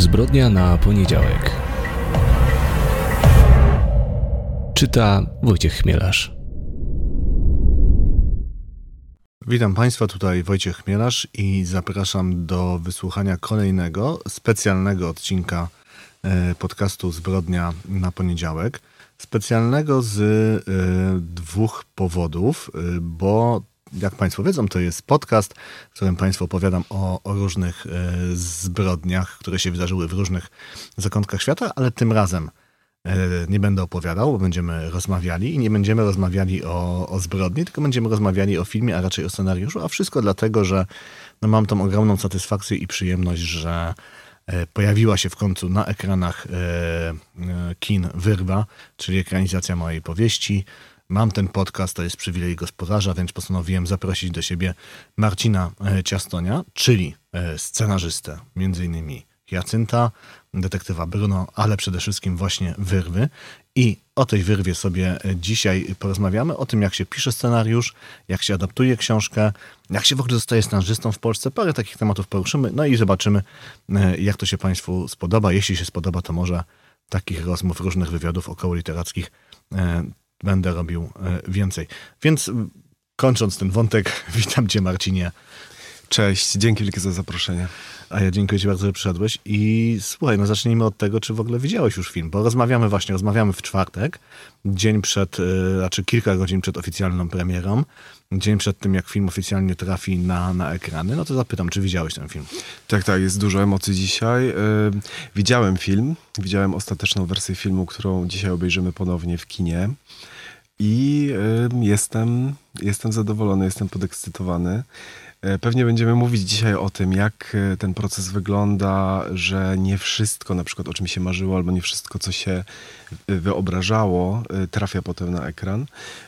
Zbrodnia na poniedziałek. Czyta Wojciech Chmielarz. Witam Państwa, tutaj Wojciech Chmielarz i zapraszam do wysłuchania kolejnego specjalnego odcinka e, podcastu Zbrodnia na poniedziałek. Specjalnego z e, dwóch powodów, e, bo jak Państwo wiedzą, to jest podcast, w którym Państwu opowiadam o, o różnych zbrodniach, które się wydarzyły w różnych zakątkach świata, ale tym razem nie będę opowiadał, bo będziemy rozmawiali i nie będziemy rozmawiali o, o zbrodni, tylko będziemy rozmawiali o filmie, a raczej o scenariuszu, a wszystko dlatego, że no, mam tą ogromną satysfakcję i przyjemność, że pojawiła się w końcu na ekranach kin Wyrwa, czyli ekranizacja mojej powieści. Mam ten podcast, to jest przywilej gospodarza, więc postanowiłem zaprosić do siebie Marcina Ciastonia, czyli scenarzystę, między innymi Jacynta, detektywa Bruno, ale przede wszystkim właśnie wyrwy. I o tej wyrwie sobie dzisiaj porozmawiamy, o tym jak się pisze scenariusz, jak się adaptuje książkę, jak się w ogóle zostaje scenarzystą w Polsce. Parę takich tematów poruszymy, no i zobaczymy, jak to się Państwu spodoba. Jeśli się spodoba, to może takich rozmów, różnych wywiadów około literackich będę robił więcej. Więc kończąc ten wątek, witam Cię Marcinie. Cześć, dzięki wielkie za zaproszenie. A ja dziękuję Ci bardzo, że przyszedłeś. I słuchaj, no zacznijmy od tego, czy w ogóle widziałeś już film, bo rozmawiamy właśnie, rozmawiamy w czwartek, dzień przed, znaczy kilka godzin przed oficjalną premierą, dzień przed tym, jak film oficjalnie trafi na, na ekrany. No to zapytam, czy widziałeś ten film? Tak, tak, jest dużo emocji dzisiaj. Yy, widziałem film, widziałem ostateczną wersję filmu, którą dzisiaj obejrzymy ponownie w kinie. I yy, jestem, jestem zadowolony, jestem podekscytowany. Pewnie będziemy mówić dzisiaj o tym, jak ten proces wygląda, że nie wszystko, na przykład o czym się marzyło, albo nie wszystko, co się wyobrażało, trafia potem na ekran,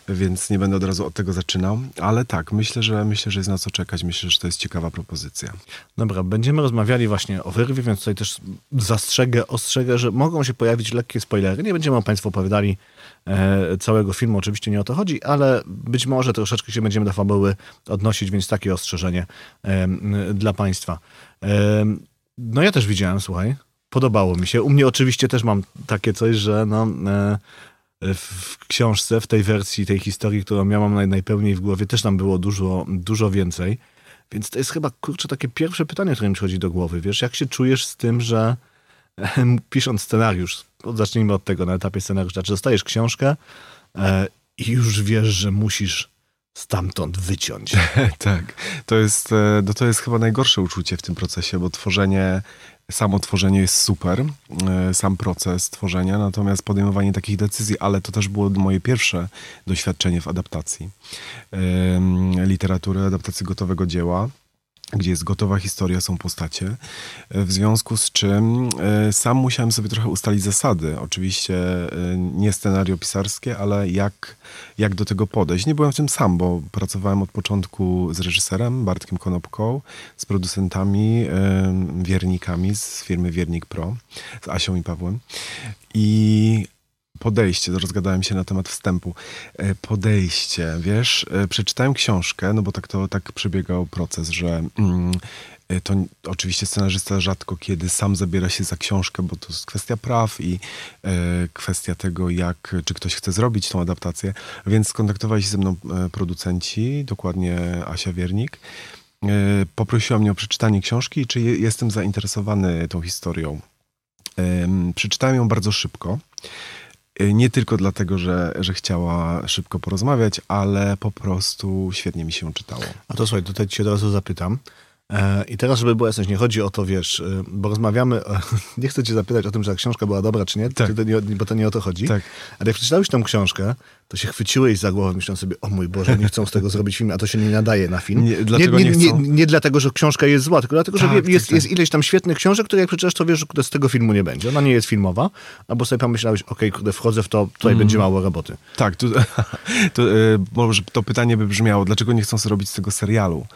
więc nie będę od razu od tego zaczynał, ale tak, myślę, że myślę, że jest na co czekać. Myślę, że to jest ciekawa propozycja. Dobra, będziemy rozmawiali właśnie o wyrwie, więc tutaj też zastrzegę, ostrzegę, że mogą się pojawić lekkie spoilery. Nie będziemy Państwu opowiadali e, całego filmu, oczywiście nie o to chodzi, ale być może troszeczkę się będziemy do fabuły odnosić, więc takie ostrzeżenie e, dla Państwa. E, no ja też widziałem, słuchaj, podobało mi się. U mnie oczywiście też mam takie coś, że no, w książce, w tej wersji, tej historii, którą ja mam najpełniej w głowie, też tam było dużo, dużo więcej. Więc to jest chyba, kurczę, takie pierwsze pytanie, które mi przychodzi do głowy. Wiesz, jak się czujesz z tym, że pisząc scenariusz, zacznijmy od tego na etapie scenariusza, znaczy dostajesz książkę e, i już wiesz, że musisz stamtąd wyciąć. tak, to jest, no to jest chyba najgorsze uczucie w tym procesie, bo tworzenie Samo tworzenie jest super, sam proces tworzenia, natomiast podejmowanie takich decyzji, ale to też było moje pierwsze doświadczenie w adaptacji literatury, adaptacji gotowego dzieła gdzie jest gotowa historia, są postacie. W związku z czym sam musiałem sobie trochę ustalić zasady. Oczywiście nie scenario pisarskie, ale jak, jak do tego podejść. Nie byłem w tym sam, bo pracowałem od początku z reżyserem Bartkiem Konopką, z producentami, wiernikami z firmy Wiernik Pro, z Asią i Pawłem. I podejście, rozgadałem się na temat wstępu. Podejście, wiesz, przeczytałem książkę, no bo tak to tak przebiegał proces, że mm, to oczywiście scenarzysta rzadko kiedy sam zabiera się za książkę, bo to jest kwestia praw i e, kwestia tego, jak, czy ktoś chce zrobić tą adaptację. Więc skontaktowali się ze mną producenci, dokładnie Asia Wiernik. E, poprosiła mnie o przeczytanie książki, czy je, jestem zainteresowany tą historią. E, przeczytałem ją bardzo szybko. Nie tylko dlatego, że, że chciała szybko porozmawiać, ale po prostu świetnie mi się czytało. A to słuchaj, tutaj cię od razu zapytam. I teraz, żeby było jasność, nie chodzi o to, wiesz, bo rozmawiamy, nie chcę cię zapytać o tym, że ta książka była dobra, czy nie, tak. to nie, bo to nie o to chodzi. Tak. Ale jak przeczytałeś tę książkę, to się chwyciłeś za głowę, myśląc sobie, o mój Boże, nie chcą z tego zrobić film, a to się nie nadaje na film. Nie, dlaczego nie, nie, nie, nie dlatego, że książka jest zła, tylko dlatego, tak, że jest, tak, jest ileś tam świetnych książek, które jak przeczytasz, to wiesz, że z tego filmu nie będzie. Ona nie jest filmowa, albo sobie pomyślałeś, okej, okay, wchodzę w to, tutaj mm. będzie mało roboty. Tak, to, to, może to pytanie by brzmiało, dlaczego nie chcą sobie robić z tego serialu?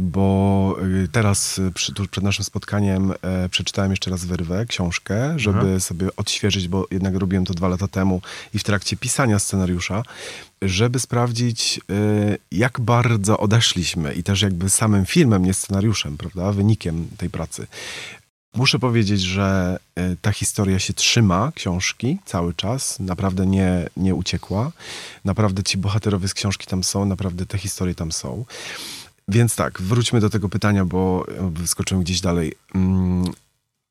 Bo teraz tuż przed naszym spotkaniem przeczytałem jeszcze raz wyrwę, książkę, żeby Aha. sobie odświeżyć, bo jednak robiłem to dwa lata temu i w trakcie pisania scenariusza, żeby sprawdzić, jak bardzo odeszliśmy i też jakby samym filmem, nie scenariuszem, prawda, wynikiem tej pracy, Muszę powiedzieć, że e, ta historia się trzyma książki cały czas, naprawdę nie, nie uciekła. Naprawdę ci bohaterowie z książki tam są, naprawdę te historie tam są. Więc tak, wróćmy do tego pytania, bo wyskoczyłem gdzieś dalej. Mm,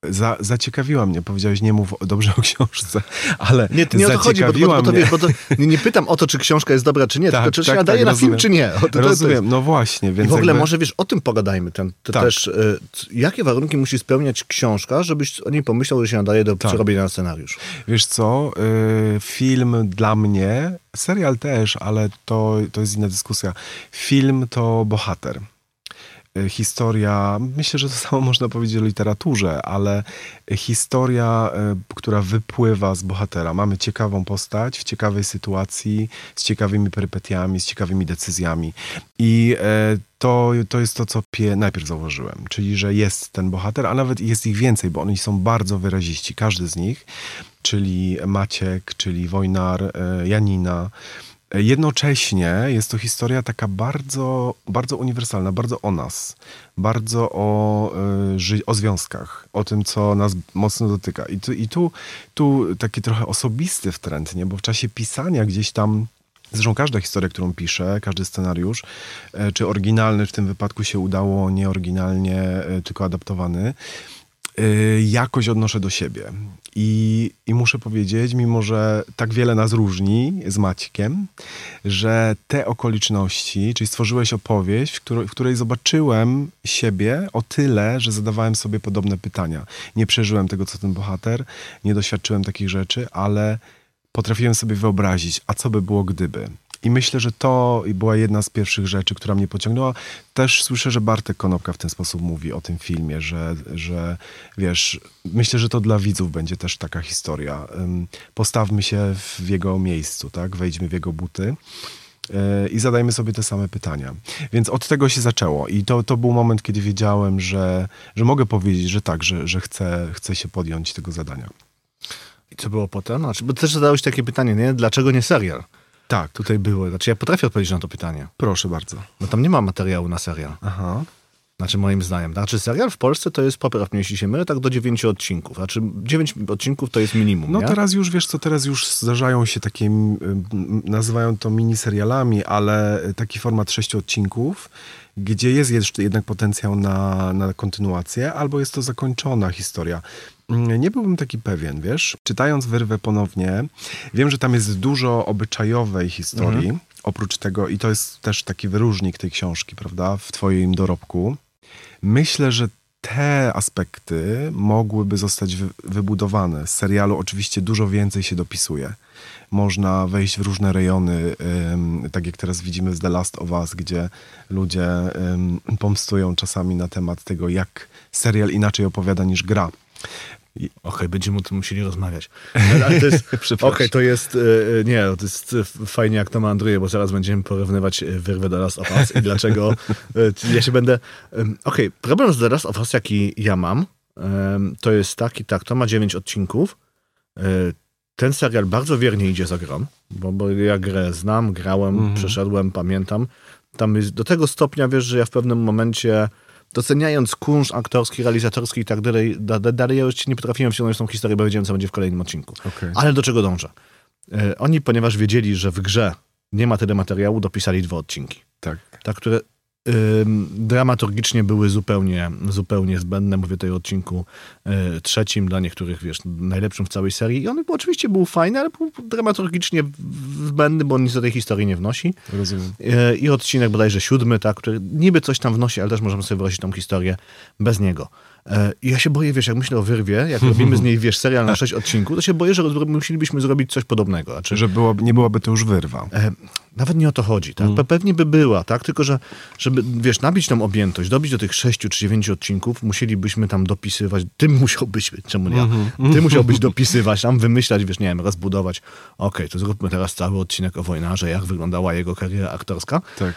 za, zaciekawiła mnie, powiedziałeś, nie mów dobrze o książce, ale Nie, nie o to chodzi, bo, bo, bo, to, bo to, nie, nie pytam o to, czy książka jest dobra, czy nie, Tak, tylko czy się tak, nadaje tak, na rozumiem. film, czy nie. O, to, Rozumiem, To no właśnie, I więc w ogóle jakby, może, wiesz, o tym pogadajmy. Ten, to Tak. też, y, jakie warunki musi spełniać książka, żebyś o niej pomyślał, że się nadaje do Tak. przerobienia na scenariusz? wiesz co, y, film dla mnie, serial też, ale to, to jest inna dyskusja. Film to bohater. Y, Historia, myślę, że to samo można powiedzieć o literaturze, ale historia, y, która wypływa z bohatera. Mamy ciekawą postać w ciekawej sytuacji, z ciekawymi perypetiami, z ciekawymi decyzjami. I e, to, to jest to, co pie, najpierw zauważyłem, czyli że jest ten bohater, a nawet jest ich więcej, bo oni są bardzo wyraziści, każdy z nich, czyli Maciek, czyli Wojnar, e, Janina. Jednocześnie jest to historia taka bardzo, bardzo uniwersalna, bardzo o nas, bardzo o, e, o związkach, o tym, co nas mocno dotyka. I tu, i tu, tu taki trochę osobisty wtręt, nie? bo w czasie pisania gdzieś tam Zresztą każda historia, którą piszę, każdy scenariusz, e, czy oryginalny w tym wypadku się udało, nie oryginalnie, e, tylko adaptowany, jakoś odnoszę do siebie. I, I muszę powiedzieć, mimo że tak wiele nas różni z Maćkiem, że te okoliczności, czyli stworzyłeś opowieść, w której, w której zobaczyłem siebie o tyle, że zadawałem sobie podobne pytania. Nie przeżyłem tego, co ten bohater, nie doświadczyłem takich rzeczy, ale potrafiłem sobie wyobrazić, a co by było gdyby. I myślę, że to była jedna z pierwszych rzeczy, która mnie pociągnęła. Też słyszę, że Bartek Konopka w ten sposób mówi o tym filmie, że, że wiesz, myślę, że to dla widzów będzie też taka historia. Postawmy się w jego miejscu, tak? Wejdźmy w jego buty yy, i zadajmy sobie te same pytania. Więc od tego się zaczęło. I to, to był moment, kiedy wiedziałem, że, że mogę powiedzieć, że tak, że, że chcę, chcę się podjąć tego zadania. I co było potem? Znaczy, bo też zadałeś takie pytanie, nie? Dlaczego nie serial? Tak, Tutaj było. Znaczy, ja potrafię odpowiedzieć na to pytanie. proszę bardzo. No tam nie ma materiału na serial. Aha. Znaczy, moim zdaniem. Znaczy, serial w Polsce to jest, popraw mnie, jeśli się mylę, tak do dziewięciu odcinków. Znaczy, dziewięć odcinków to jest minimum, No nie? teraz już, wiesz co, teraz już zdarzają się takie, nazywają to miniserialami, ale taki format sześciu odcinków, gdzie jest jeszcze jednak potencjał na, na kontynuację, albo jest to zakończona historia. Mm, Nie byłbym taki pewien, wiesz. Czytając Wyrwę ponownie, wiem, że tam jest dużo obyczajowej historii, oprócz tego, i to jest też taki wyróżnik tej książki, prawda, w twoim dorobku. Myślę, że te aspekty mogłyby zostać wy, wybudowane. Z serialu oczywiście dużo więcej się dopisuje. Można wejść w różne rejony, ym, tak jak teraz widzimy z The Last of Us, gdzie ludzie ym, pomstują czasami na temat tego, jak serial inaczej opowiada niż gra. Okej, będziemy o tym musieli rozmawiać. Ale, to jest, Przepraszam. okej, to jest, e, e, nie, to jest e, fajnie jak to meandruje, bo zaraz będziemy porównywać wyrwę The Last of Us i dlaczego ja się będę... Okej, problem z The Last of Us, jaki ja mam, to jest taki, tak, to ma dziewięć odcinków. Ten serial bardzo wiernie idzie za grą, bo, bo ja grę znam, grałem, Mhm. przeszedłem, pamiętam. Tam jest do tego stopnia, wiesz, że ja w pewnym momencie doceniając kunszt aktorski, realizatorski i tak dalej, da, da, dalej ja już nie potrafiłem wciągnąć tą historię, bo wiedziałem, co będzie w kolejnym odcinku. Okej. Ale do czego dążę? E, oni, ponieważ wiedzieli, że w grze nie ma tyle materiału, dopisali dwa odcinki. Tak. Tak, które dramaturgicznie były zupełnie, zupełnie zbędne. Mówię tutaj o odcinku y, trzecim, dla niektórych, wiesz, najlepszym w całej serii. I on oczywiście był fajny, ale był dramaturgicznie zbędny, bo on nic do tej historii nie wnosi. Rozumiem. E, i odcinek bodajże siódmy, tak, który niby coś tam wnosi, ale też możemy sobie wyobrazić tą historię bez niego. E, I ja się boję, wiesz, jak myślę o Wyrwie, jak robimy z niej, wiesz, serial na sześć odcinków, to się boję, że musielibyśmy zrobić coś podobnego. Znaczy, Że nie byłaby to już wyrwa. E, nawet nie o to chodzi, tak? Pe- Pewnie by była, tak? Tylko, że żeby, wiesz, nabić tą objętość, dobić do tych sześciu czy dziewięciu odcinków, musielibyśmy tam dopisywać, ty musiałbyś, czemu nie ja? Ty musiałbyś dopisywać, tam wymyślać, wiesz, nie wiem, rozbudować, okej, to zróbmy teraz cały odcinek o Wojnarze, jak wyglądała jego kariera aktorska. Tak.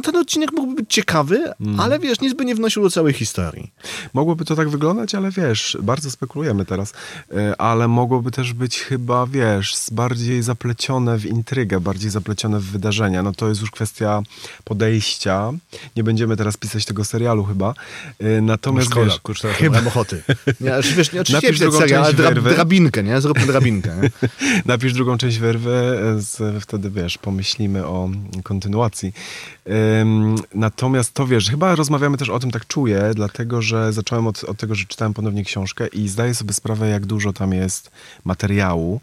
Ten odcinek mógłby być ciekawy, Mm. ale wiesz, nic by nie wnosił do całej historii. Mogłoby to tak wyglądać, ale wiesz, bardzo spekulujemy teraz, e, ale mogłoby też być chyba, wiesz, bardziej zaplecione w intrygę, bardziej zaplecione w wydarzenia. No to jest już kwestia podejścia. Nie będziemy teraz pisać tego serialu chyba. E, Natomiast Szkoda, wiesz, kurczę, chyba... mam ochoty. Nie, wiesz, nie, oczywiście drugą serial, część dra, wyrwy. drabinkę, nie? Zróbmy drabinkę. Nie? napisz drugą część wyrwy, e, z, wtedy wiesz, pomyślimy o kontynuacji. Natomiast to wiesz, chyba rozmawiamy też o tym, tak czuję, dlatego że zacząłem od, od tego, że czytałem ponownie książkę i zdaję sobie sprawę, jak dużo tam jest materiału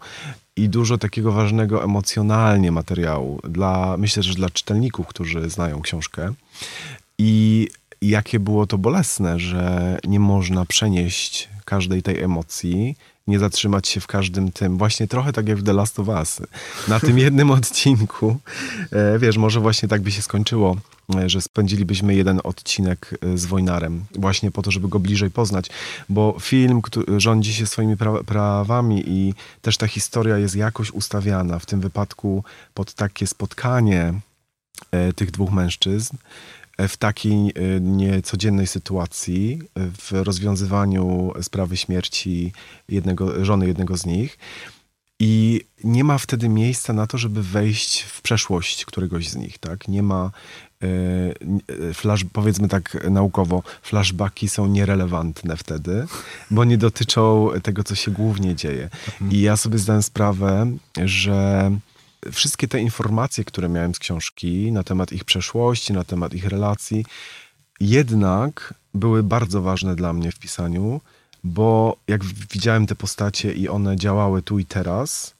i dużo takiego ważnego emocjonalnie materiału dla, myślę, że dla czytelników, którzy znają książkę. I jakie było to bolesne, że nie można przenieść każdej tej emocji, nie zatrzymać się w każdym tym. Właśnie trochę tak jak w The Last of Us. Na tym jednym odcinku, e, wiesz, może właśnie tak by się skończyło, e, że spędzilibyśmy jeden odcinek e, z Wojnarem, właśnie po to, żeby go bliżej poznać, bo film który rządzi się swoimi pra- prawami i też ta historia jest jakoś ustawiana, w tym wypadku pod takie spotkanie tych dwóch mężczyzn w takiej e, niecodziennej sytuacji, e, w rozwiązywaniu sprawy śmierci jednego, żony jednego z nich. I nie ma wtedy miejsca na to, żeby wejść w przeszłość któregoś z nich, tak? Nie ma, e, e, flash, powiedzmy tak naukowo, flashbacki są nierelewantne wtedy, bo nie dotyczą tego, co się głównie dzieje. I ja sobie zdałem sprawę, że wszystkie te informacje, które miałem z książki na temat ich przeszłości, na temat ich relacji, jednak były bardzo ważne dla mnie w pisaniu, bo jak widziałem te postacie i one działały tu i teraz,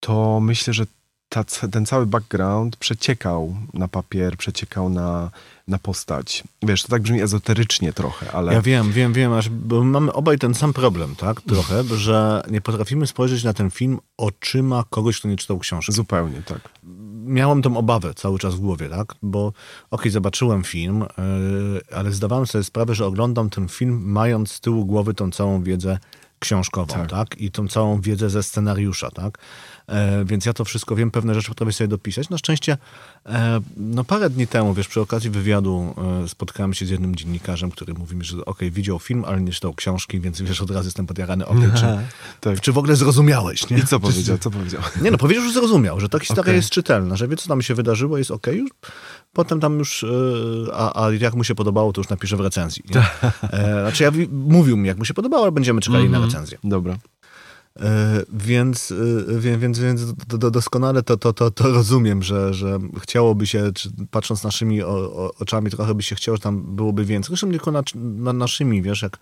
to myślę, że ta, ten cały background przeciekał na papier, przeciekał na, na postać. Wiesz, to tak brzmi ezoterycznie trochę, ale... Ja wiem, wiem, wiem, aż, bo mamy obaj ten sam problem, tak? Trochę, że nie potrafimy spojrzeć na ten film oczyma kogoś, kto nie czytał książki. Zupełnie, tak. Miałem tą obawę cały czas w głowie, tak? Bo okej, zobaczyłem film, yy, ale zdawałem sobie sprawę, że oglądam ten film mając z tyłu głowy tą całą wiedzę książkową, tak? Tak. I tą całą wiedzę ze scenariusza, tak? E, więc ja to wszystko wiem, pewne rzeczy potrafię sobie dopisać. Na szczęście, e, no parę dni temu, wiesz, przy okazji wywiadu e, spotkałem się z jednym dziennikarzem, który mówi mi, że okej, widział film, ale nie czytał książki, więc wiesz, od razu jestem podjarany, okej, czy, tak. czy w ogóle zrozumiałeś, nie? I co powiedział, co powiedział? Nie no, powiedział, że zrozumiał, że ta historia Okej. jest czytelna, że wie, co tam się wydarzyło, jest okej już. Potem tam już, a, a jak mu się podobało, to już napiszę w recenzji. Nie? Znaczy ja wi- mówił mi, jak mu się podobało, ale będziemy czekali na recenzję. Dobra. E, więc, e, więc, więc do, doskonale to, to, to, to rozumiem, że, że chciałoby się, patrząc naszymi oczami, trochę by się chciało, że tam byłoby więcej. Zresztą tylko na, na naszymi, wiesz, jak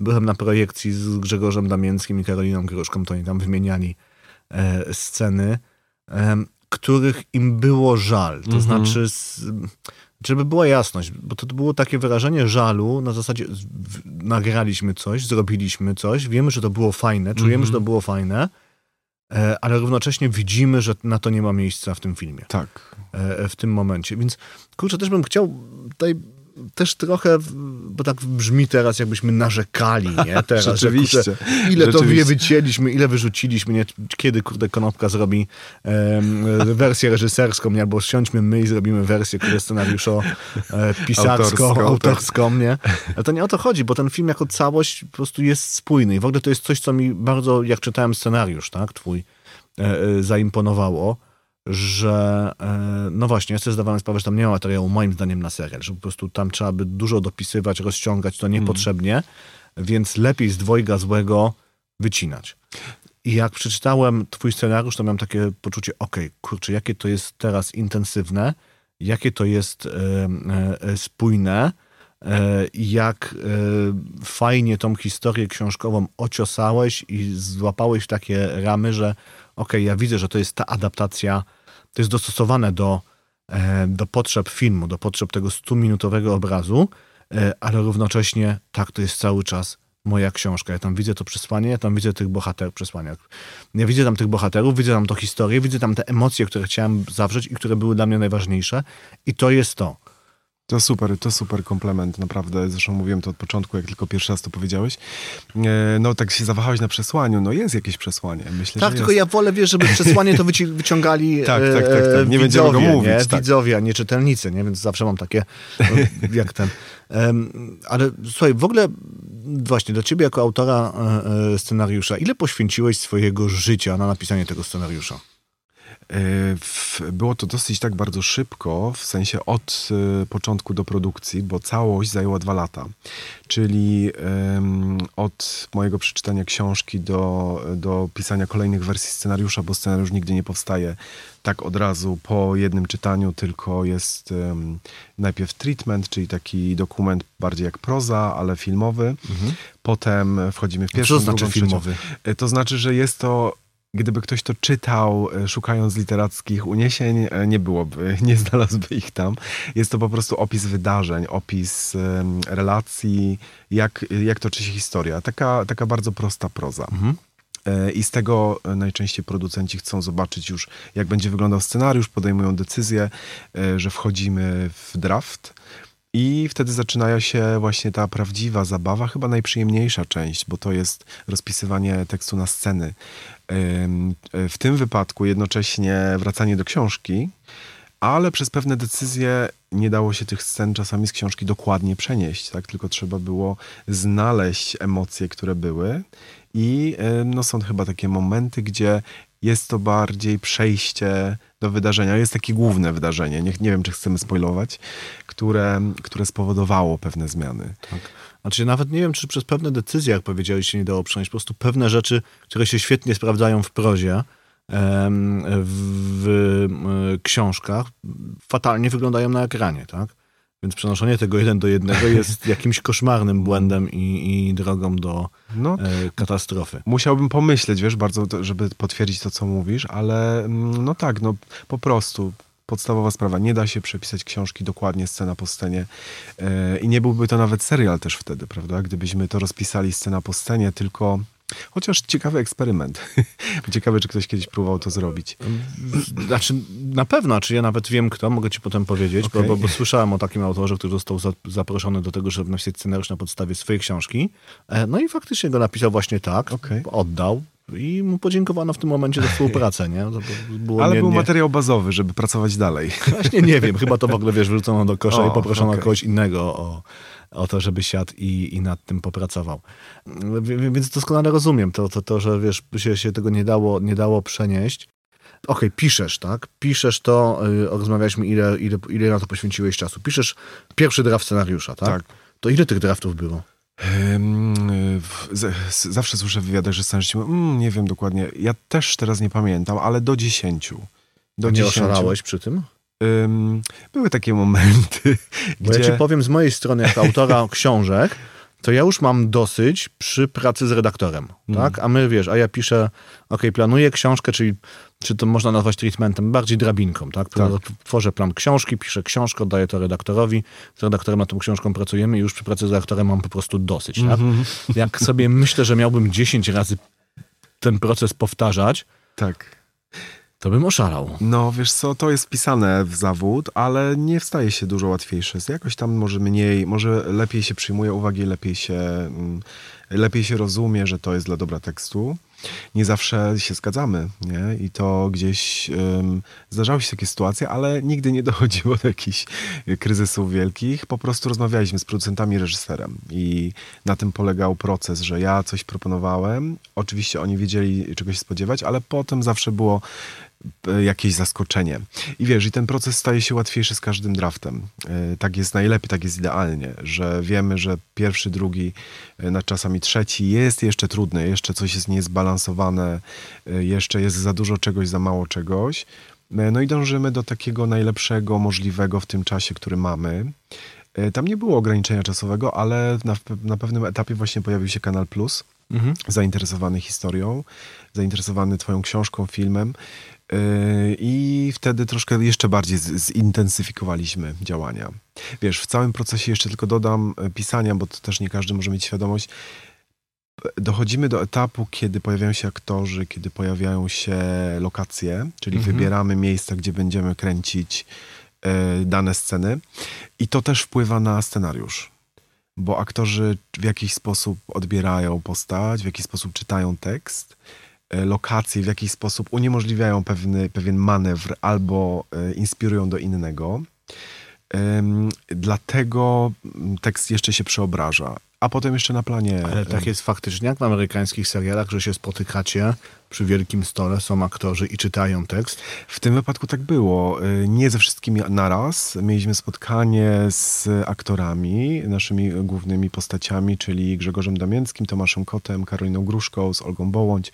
byłem na projekcji z Grzegorzem Damięckim i Karoliną Gruszką, to oni tam wymieniali e, sceny, których im było żal. To znaczy, z, żeby była jasność, bo to było takie wyrażenie żalu na zasadzie nagraliśmy coś, zrobiliśmy coś, wiemy, że to było fajne, czujemy, że to było fajne, e, ale równocześnie widzimy, że na to nie ma miejsca w tym filmie Tak. e, w tym momencie. Więc kurczę, też bym chciał tutaj też trochę, bo tak brzmi teraz, jakbyśmy narzekali, nie? Teraz, że, Rzeczywiście. kurczę, ile to Rzeczywiście. wie wycięliśmy, ile wyrzuciliśmy, nie? Kiedy, kurde, Konopka zrobi em, wersję reżyserską, nie? Albo siądźmy my i zrobimy wersję, kurde, scenariuszo e, pisarską, Autorską, autorską, nie? Ale to nie o to chodzi, bo ten film jako całość po prostu jest spójny i w ogóle to jest coś, co mi bardzo, jak czytałem scenariusz, tak, twój, e, e, zaimponowało, że e, no właśnie, ja sobie zdawałem sprawę, że tam nie ma materiału moim zdaniem na serial, że po prostu tam trzeba by dużo dopisywać, rozciągać to niepotrzebnie, więc lepiej z dwojga złego wycinać. I jak przeczytałem twój scenariusz, to miałem takie poczucie, okej, kurczę, jakie to jest teraz intensywne, jakie to jest e, e, spójne, e, jak fajnie tą historię książkową ociosałeś i złapałeś takie ramy, że okej, ja widzę, że to jest ta adaptacja, to jest dostosowane do, e, do potrzeb filmu, do potrzeb tego 100-minutowego obrazu, e, ale równocześnie tak, to jest cały czas moja książka. Ja tam widzę to przesłanie, ja tam widzę tych bohaterów przesłania. Ja widzę tam tych bohaterów, widzę tam tą historię, widzę tam te emocje, które chciałem zawrzeć i które były dla mnie najważniejsze i to jest to. To super, to super komplement, naprawdę. Zresztą mówiłem to od początku, jak tylko pierwszy raz to powiedziałeś. E, no tak się zawahałeś na przesłaniu, no jest jakieś przesłanie. Myślę, tak, tylko jest. ja wolę, wiesz, żeby przesłanie to wyci- wyciągali Tak, e, tak, tak, tak. Nie będziemy widzowie, go mówić, Nie? tak. Widzowie, a nie czytelnicy, nie? Więc zawsze mam takie, jak ten. Ale słuchaj, w ogóle właśnie do ciebie jako autora e, e, scenariusza, ile poświęciłeś swojego życia na napisanie tego scenariusza? E, Było to dosyć tak bardzo szybko, w sensie od e, początku do produkcji, bo całość zajęła dwa lata. Czyli od mojego przeczytania książki do, do pisania kolejnych wersji scenariusza, bo scenariusz nigdy nie powstaje tak od razu po jednym czytaniu, tylko jest najpierw treatment, czyli taki dokument bardziej jak proza, ale filmowy. Potem wchodzimy w pierwszą, Co znaczy trzecią. filmowy? E, To znaczy, że jest to, gdyby ktoś to czytał, e, szukając literackich uniesień, e, nie byłoby, nie znalazłby ich tam. Jest to po prostu opis wydarzeń, opis relacji, jak, jak toczy się historia. Taka, taka bardzo prosta proza. Mhm. E, I z tego najczęściej producenci chcą zobaczyć już, jak będzie wyglądał scenariusz, podejmują decyzję, że wchodzimy w draft. I wtedy zaczyna się właśnie ta prawdziwa zabawa, chyba najprzyjemniejsza część, bo to jest rozpisywanie tekstu na sceny. E, W tym wypadku jednocześnie wracanie do książki, ale przez pewne decyzje nie dało się tych scen czasami z książki dokładnie przenieść, tak? tylko trzeba było znaleźć emocje, które były. I no, są chyba takie momenty, gdzie jest to bardziej przejście do wydarzenia. Jest takie główne wydarzenie, nie, nie wiem, czy chcemy spoilować, które, które spowodowało pewne zmiany. Tak. Znaczy nawet nie wiem, czy przez pewne decyzje, jak powiedziałeś, się nie dało przenieść. Po prostu pewne rzeczy, które się świetnie sprawdzają w prozie, w, e, książkach, fatalnie wyglądają na ekranie, tak? Więc przenoszenie tego jeden do jednego jest jakimś koszmarnym błędem i, i drogą do No, e, katastrofy. Musiałbym pomyśleć, wiesz, bardzo, żeby potwierdzić to, co mówisz, ale mm, no tak, no po prostu podstawowa sprawa. Nie da się przepisać książki dokładnie scena po scenie e, i nie byłby to nawet serial też wtedy, prawda? Gdybyśmy to rozpisali scena po scenie, tylko chociaż ciekawy eksperyment. Ciekawe, czy ktoś kiedyś próbował to zrobić. Znaczy, na pewno, czy ja nawet wiem kto, mogę ci potem powiedzieć, bo, Okej. bo, bo słyszałem o takim autorze, który został za, zaproszony do tego, żeby napisać scenariusz na podstawie swojej książki. E, No i faktycznie go napisał właśnie tak, Okej. oddał i mu podziękowano w tym momencie za współpracę, nie? Ale nie, był nie, materiał bazowy, żeby pracować dalej. Właśnie nie wiem, chyba to w ogóle, wiesz, wrzucono do kosza O, i poproszono okej. kogoś innego o, o to, żeby siadł i, i nad tym popracował. Więc doskonale rozumiem to, to, to że wiesz, się, się tego nie dało, nie dało przenieść. Okej, piszesz, tak? Piszesz to, yy, rozmawialiśmy, ile, ile, ile na to poświęciłeś czasu. Piszesz pierwszy draft scenariusza, tak? Tak. To ile tych draftów było? Zawsze słyszę w wywiadach, że mówią, mm, nie wiem dokładnie, ja też teraz nie pamiętam, ale do dziesięciu. Do nie dziesięciu. oszalałeś przy tym? Ym, były takie momenty, Bo gdzie... ja ci powiem z mojej strony, jako autora książek, to ja już mam dosyć przy pracy z redaktorem, Mm. tak? A my, wiesz, a ja piszę, ok, planuję książkę, czyli czy to można nazwać treatmentem, bardziej drabinką, tak? Tak. Tworzę plan książki, piszę książkę, oddaję to redaktorowi, z redaktorem nad tą książką pracujemy i już przy pracy z redaktorem mam po prostu dosyć, tak? Mhm. Jak sobie myślę, że miałbym 10 razy ten proces powtarzać, Tak. to bym oszalał. No, wiesz co, to jest wpisane w zawód, ale nie staje się dużo łatwiejsze. Jakoś tam może mniej, może lepiej się przyjmuje uwagi, lepiej się, mm, lepiej się rozumie, że to jest dla dobra tekstu. Nie zawsze się zgadzamy, nie? I to gdzieś ym, zdarzały się takie sytuacje, ale nigdy nie dochodziło do jakichś kryzysów wielkich. Po prostu rozmawialiśmy z producentami reżyserem i na tym polegał proces, że ja coś proponowałem. Oczywiście oni wiedzieli, czego się spodziewać, ale potem zawsze było jakieś zaskoczenie. I wiesz, i ten proces staje się łatwiejszy z każdym draftem. E, Tak jest najlepiej, tak jest idealnie, że wiemy, że pierwszy, drugi, e, na czasami trzeci jest jeszcze trudny, jeszcze coś jest niezbalansowane, e, jeszcze jest za dużo czegoś, za mało czegoś. E, No i dążymy do takiego najlepszego możliwego w tym czasie, który mamy. E, Tam nie było ograniczenia czasowego, ale na, na pewnym etapie właśnie pojawił się Kanal Plus Mhm. zainteresowany historią, zainteresowany twoją książką, filmem. Yy, I wtedy troszkę jeszcze bardziej zintensyfikowaliśmy działania. Wiesz, w całym procesie jeszcze tylko dodam e, pisania, bo to też nie każdy może mieć świadomość. Dochodzimy do etapu, kiedy pojawiają się aktorzy, kiedy pojawiają się lokacje, czyli Mhm. wybieramy miejsca, gdzie będziemy kręcić. e, dane sceny. I to też wpływa na scenariusz, bo aktorzy w jakiś sposób odbierają postać, w jakiś sposób czytają tekst, lokacje w jakiś sposób uniemożliwiają pewny, pewien manewr albo e, inspirują do innego. Dlatego tekst jeszcze się przeobraża. A potem jeszcze na planie. Ale tak jest faktycznie, jak w amerykańskich serialach, że się spotykacie przy wielkim stole, są aktorzy i czytają tekst. W tym wypadku tak było. Y, Nie ze wszystkimi naraz. Mieliśmy spotkanie z aktorami, naszymi głównymi postaciami, czyli Grzegorzem Damięckim, Tomaszem Kotem, Karoliną Gruszką, z Olgą Bołądź.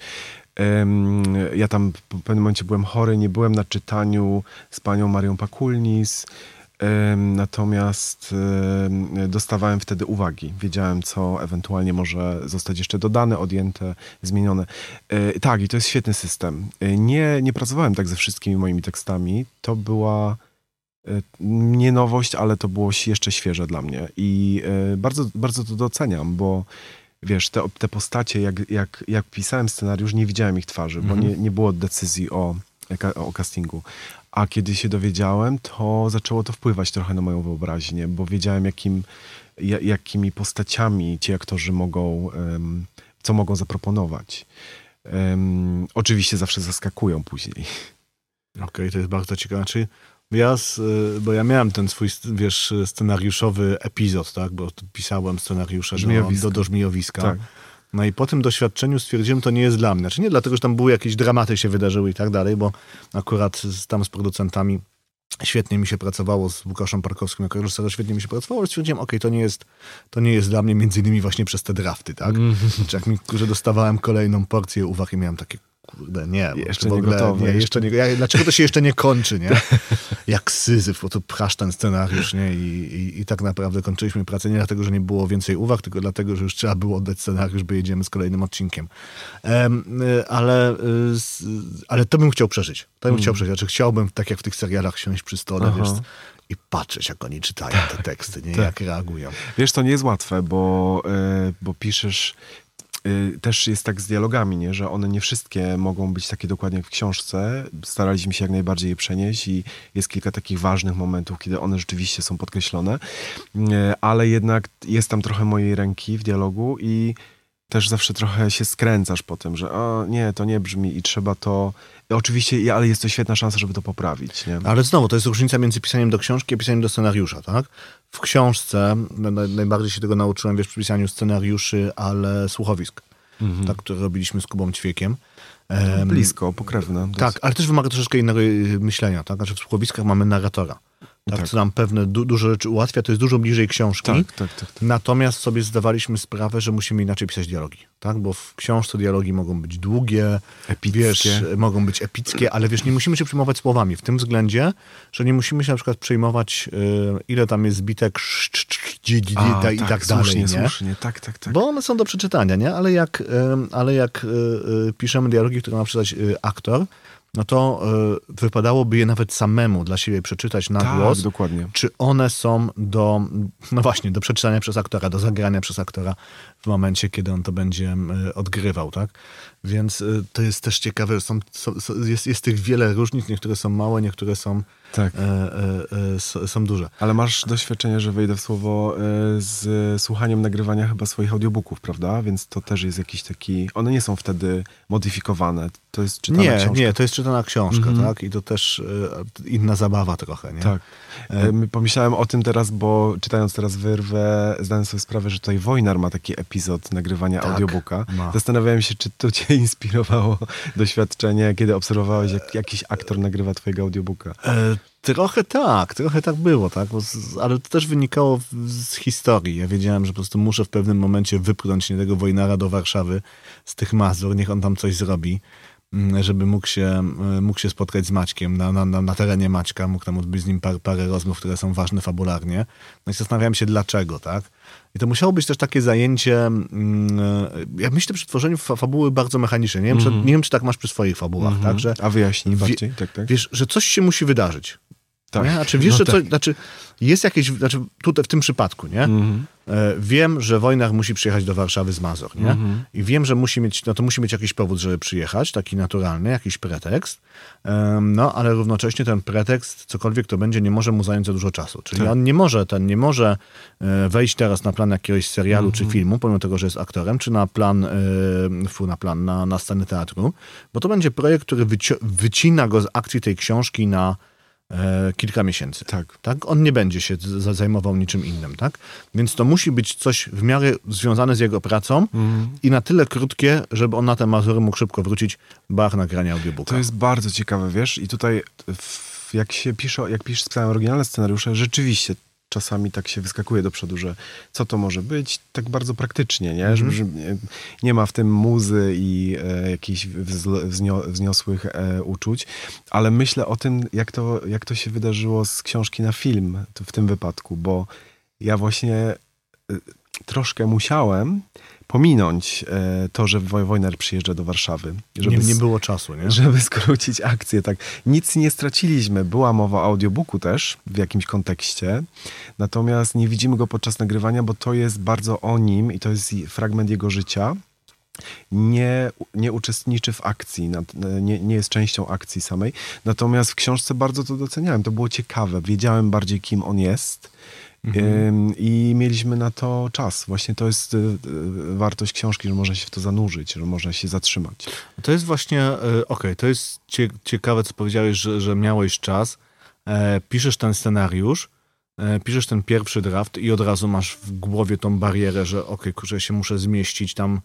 Ja tam w pewnym momencie byłem chory, nie byłem na czytaniu z panią Marią Pakulnis. Natomiast dostawałem wtedy uwagi. Wiedziałem, co ewentualnie może zostać jeszcze dodane, odjęte, zmienione. Y, Tak, i to jest świetny system. Y, Nie, nie pracowałem tak ze wszystkimi moimi tekstami. To była y, nie nowość, ale to było jeszcze świeże dla mnie. I bardzo, bardzo to doceniam, bo wiesz, te, te postacie, jak, jak, jak pisałem scenariusz, nie widziałem ich twarzy, bo nie, nie było decyzji o, o castingu. A kiedy się dowiedziałem, to zaczęło to wpływać trochę na moją wyobraźnię, bo wiedziałem, jakim, ja- jakimi postaciami ci aktorzy mogą, co mogą zaproponować. Oczywiście zawsze zaskakują później. Okej, to jest bardzo ciekawe. Czyli ja, y, bo ja miałem ten swój, wiesz, scenariuszowy epizod, tak, bo pisałem scenariusze do, do, do żmijowiska. Tak. No i po tym doświadczeniu stwierdziłem, to nie jest dla mnie. Znaczy nie dlatego, że tam były jakieś dramaty się wydarzyły i tak dalej, bo akurat tam z producentami świetnie mi się pracowało, z Łukaszem Parkowskim jako reżyserem świetnie mi się pracowało, ale stwierdziłem, okej, to nie jest to nie jest dla mnie między innymi właśnie przez te drafty, tak? Znaczy jak mi, że dostawałem kolejną porcję uwag i miałem takie, kurde, nie. Jeszcze w nie ogóle, gotowe, Nie, jeszcze- nie, ja, dlaczego to się jeszcze nie kończy, nie? Jak syzyf, bo tu pchasz ten scenariusz, nie? I, i, I tak naprawdę kończyliśmy pracę nie dlatego, że nie było więcej uwag, tylko dlatego, że już trzeba było oddać scenariusz, bo jedziemy z kolejnym odcinkiem. Em, y, ale, y, ale to bym chciał przeżyć. To bym chciał przeżyć. Znaczy chciałbym, tak jak w tych serialach, siąść przy stole, Aha. wiesz, i patrzeć, jak oni czytają te teksty, nie? Tak. Jak reagują. Wiesz, to nie jest łatwe, bo, y, bo piszesz. Y, Też jest tak z dialogami, nie? że one nie wszystkie mogą być takie dokładnie jak w książce. Staraliśmy się jak najbardziej je przenieść i jest kilka takich ważnych momentów, kiedy one rzeczywiście są podkreślone, Y, ale jednak jest tam trochę mojej ręki w dialogu i też zawsze trochę się skręcasz po tym, że o, nie, to nie brzmi i trzeba to... Oczywiście, ale jest to świetna szansa, żeby to poprawić. Nie? Ale znowu, to jest różnica między pisaniem do książki a pisaniem do scenariusza, tak? W książce na, najbardziej się tego nauczyłem, wiesz, przy pisaniu scenariuszy, ale słuchowisk, tak, które robiliśmy z Kubą Ćwiekiem. Em, Blisko, pokrewne. Tak, ale też wymaga troszeczkę innego y, myślenia, tak? Znaczy w słuchowiskach mamy narratora, tak? Tak. co nam pewne du dużo rzeczy ułatwia, to jest dużo bliżej książki. Tak, tak, tak. tak. Natomiast sobie zdawaliśmy sprawę, że musimy inaczej pisać dialogi, tak? Bo w książce dialogi mogą być długie, Epickie. wiesz, mogą być epickie, ale wiesz, nie musimy się przejmować słowami w tym względzie, że nie musimy się na przykład przejmować, y, ile tam jest bitek sz- sz- sz- dzi- dzi- A, dzi- i tak dalej, słusznie, nie? słusznie, tak, tak, tak. Bo one są do przeczytania, nie? Ale jak, ym, ale jak y, y, piszemy dialogi, które ma przeczytać y, aktor, no to y, wypadałoby je nawet samemu dla siebie przeczytać na tak, głos. dokładnie. Czy one są do, no właśnie, do przeczytania przez aktora, do zagrania przez aktora w momencie, kiedy on to będzie y, odgrywał, tak? Więc y, to jest też ciekawe, są, są, są- jest, jest tych wiele różnic, niektóre są małe, niektóre są, Tak. e, e, e, są duże. Ale masz doświadczenie, że wejdę w słowo, e, z słuchaniem nagrywania chyba swoich audiobooków, prawda? Więc to też jest jakiś taki... One nie są wtedy modyfikowane. To jest czytana Nie, książka. nie, to jest czytana książka, Mhm. tak? I to też e, inna zabawa trochę, nie? Tak. E, my Pomyślałem o tym teraz, bo czytając teraz wyrwę, zdałem sobie sprawę, że tutaj Wojnar ma taki epizod nagrywania Tak, audiobooka. ma. Zastanawiałem się, czy to cię inspirowało doświadczenie, kiedy obserwowałeś, jak jakiś aktor nagrywa twojego audiobooka. E, trochę tak, trochę tak było, tak? Z, ale to też wynikało z historii. Ja wiedziałem, że po prostu muszę w pewnym momencie wypchnąć tego Wojnara do Warszawy z tych Mazur, niech on tam coś zrobi, żeby mógł się, e, mógł się spotkać z Maćkiem na, na, na, terenie Maćka, mógł tam odbyć z nim par, parę rozmów, które są ważne fabularnie. No i zastanawiałem się, dlaczego, tak? I to musiało być też takie zajęcie, mm, e, ja myślę przy tworzeniu fa- fabuły bardzo mechaniczne. Nie wiem, czy, nie wiem, czy tak masz przy swoich fabułach, tak? Że A wyjaśnij bardziej? Tak, tak. Wiesz, że coś się musi wydarzyć. Tak. Nie? Znaczy, wiesz, No że tak. znaczy, jest jakieś, znaczy tutaj w tym przypadku, nie? Mhm. E, wiem, że Wojnach musi przyjechać do Warszawy z Mazur, nie? Mhm. I wiem, że musi mieć, no to musi mieć jakiś powód, żeby przyjechać, taki naturalny, jakiś pretekst, Em, no, ale równocześnie ten pretekst, cokolwiek to będzie, nie może mu zająć za dużo czasu. Czyli Tak. on nie może, ten nie może e, wejść teraz na plan jakiegoś serialu Mhm. czy filmu, pomimo tego, że jest aktorem, czy na plan, e, fu, na plan, na, na scenę teatru, bo to będzie projekt, który wyci- wycina go z akcji tej książki na e, kilka miesięcy. Tak. Tak? On nie będzie się zajmował niczym innym, tak? Więc to musi być coś w miarę związane z jego pracą Mhm. i na tyle krótkie, żeby on na te Mazury mógł szybko wrócić, bach nagrania audiobooka. To jest bardzo ciekawe, wiesz, i tutaj w, jak się pisze, jak piszesz pisałem oryginalne scenariusze, rzeczywiście czasami tak się wyskakuje do przodu, że co to może być, tak bardzo praktycznie, nie? Że, że nie- nie ma w tym muzy i e, jakichś wznio, wzniosłych e, uczuć, ale myślę o tym, jak to, jak to się wydarzyło z książki na film w tym wypadku, bo ja właśnie e, troszkę musiałem pominąć e, to, że Woj- Wojner przyjeżdża do Warszawy. nie, nie s- było czasu, nie? żeby skrócić akcję, tak. Nic nie straciliśmy. Była mowa o audiobooku też w jakimś kontekście, natomiast nie widzimy go podczas nagrywania, bo to jest bardzo o nim i to jest fragment jego życia. Nie, nie uczestniczy w akcji, nat- nie, nie jest częścią akcji samej. Natomiast w książce bardzo to doceniałem. To było ciekawe. Wiedziałem bardziej, kim on jest. Ym, I mieliśmy na to czas. Właśnie to jest y, y, wartość książki, że można się w to zanurzyć, że można się zatrzymać. To jest właśnie, e, okej, to jest cie, ciekawe, co powiedziałeś, że, że miałeś czas, e, piszesz ten scenariusz, e, piszesz ten pierwszy draft i od razu masz w głowie tą barierę, że okej, kurczę, się muszę zmieścić tam,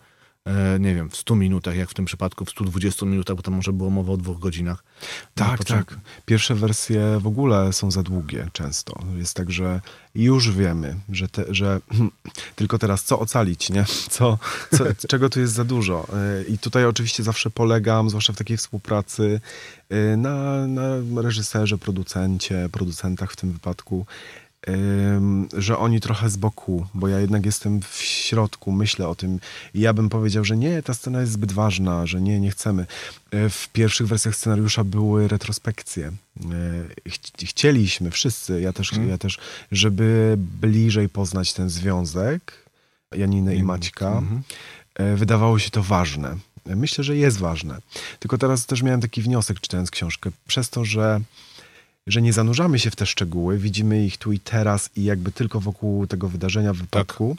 nie wiem, w 100 minutach, jak w tym przypadku w 120 minutach, bo tam może było mowa o dwóch godzinach. Na Tak, tak. Pierwsze wersje w ogóle są za długie często. Jest tak, że już wiemy, że, te, że tylko teraz co ocalić, nie? Co, co, czego tu jest za dużo. Y, I tutaj oczywiście zawsze polegam, zwłaszcza w takiej współpracy, y, na, na reżyserze, producencie, producentach w tym wypadku, że oni trochę z boku, bo ja jednak jestem w środku, myślę o tym i ja bym powiedział, że nie, ta scena jest zbyt ważna, że nie, nie chcemy. Y, W pierwszych wersjach scenariusza były retrospekcje. Ch- Chcieliśmy wszyscy, ja też, ja też, żeby bliżej poznać ten związek Janiny i Maćka. Mhm. E, wydawało się to ważne. E, Myślę, że jest ważne. Tylko teraz też miałem taki wniosek, czytając książkę, przez to, że, że nie zanurzamy się w te szczegóły, widzimy ich tu i teraz i jakby tylko wokół tego wydarzenia, wypadku.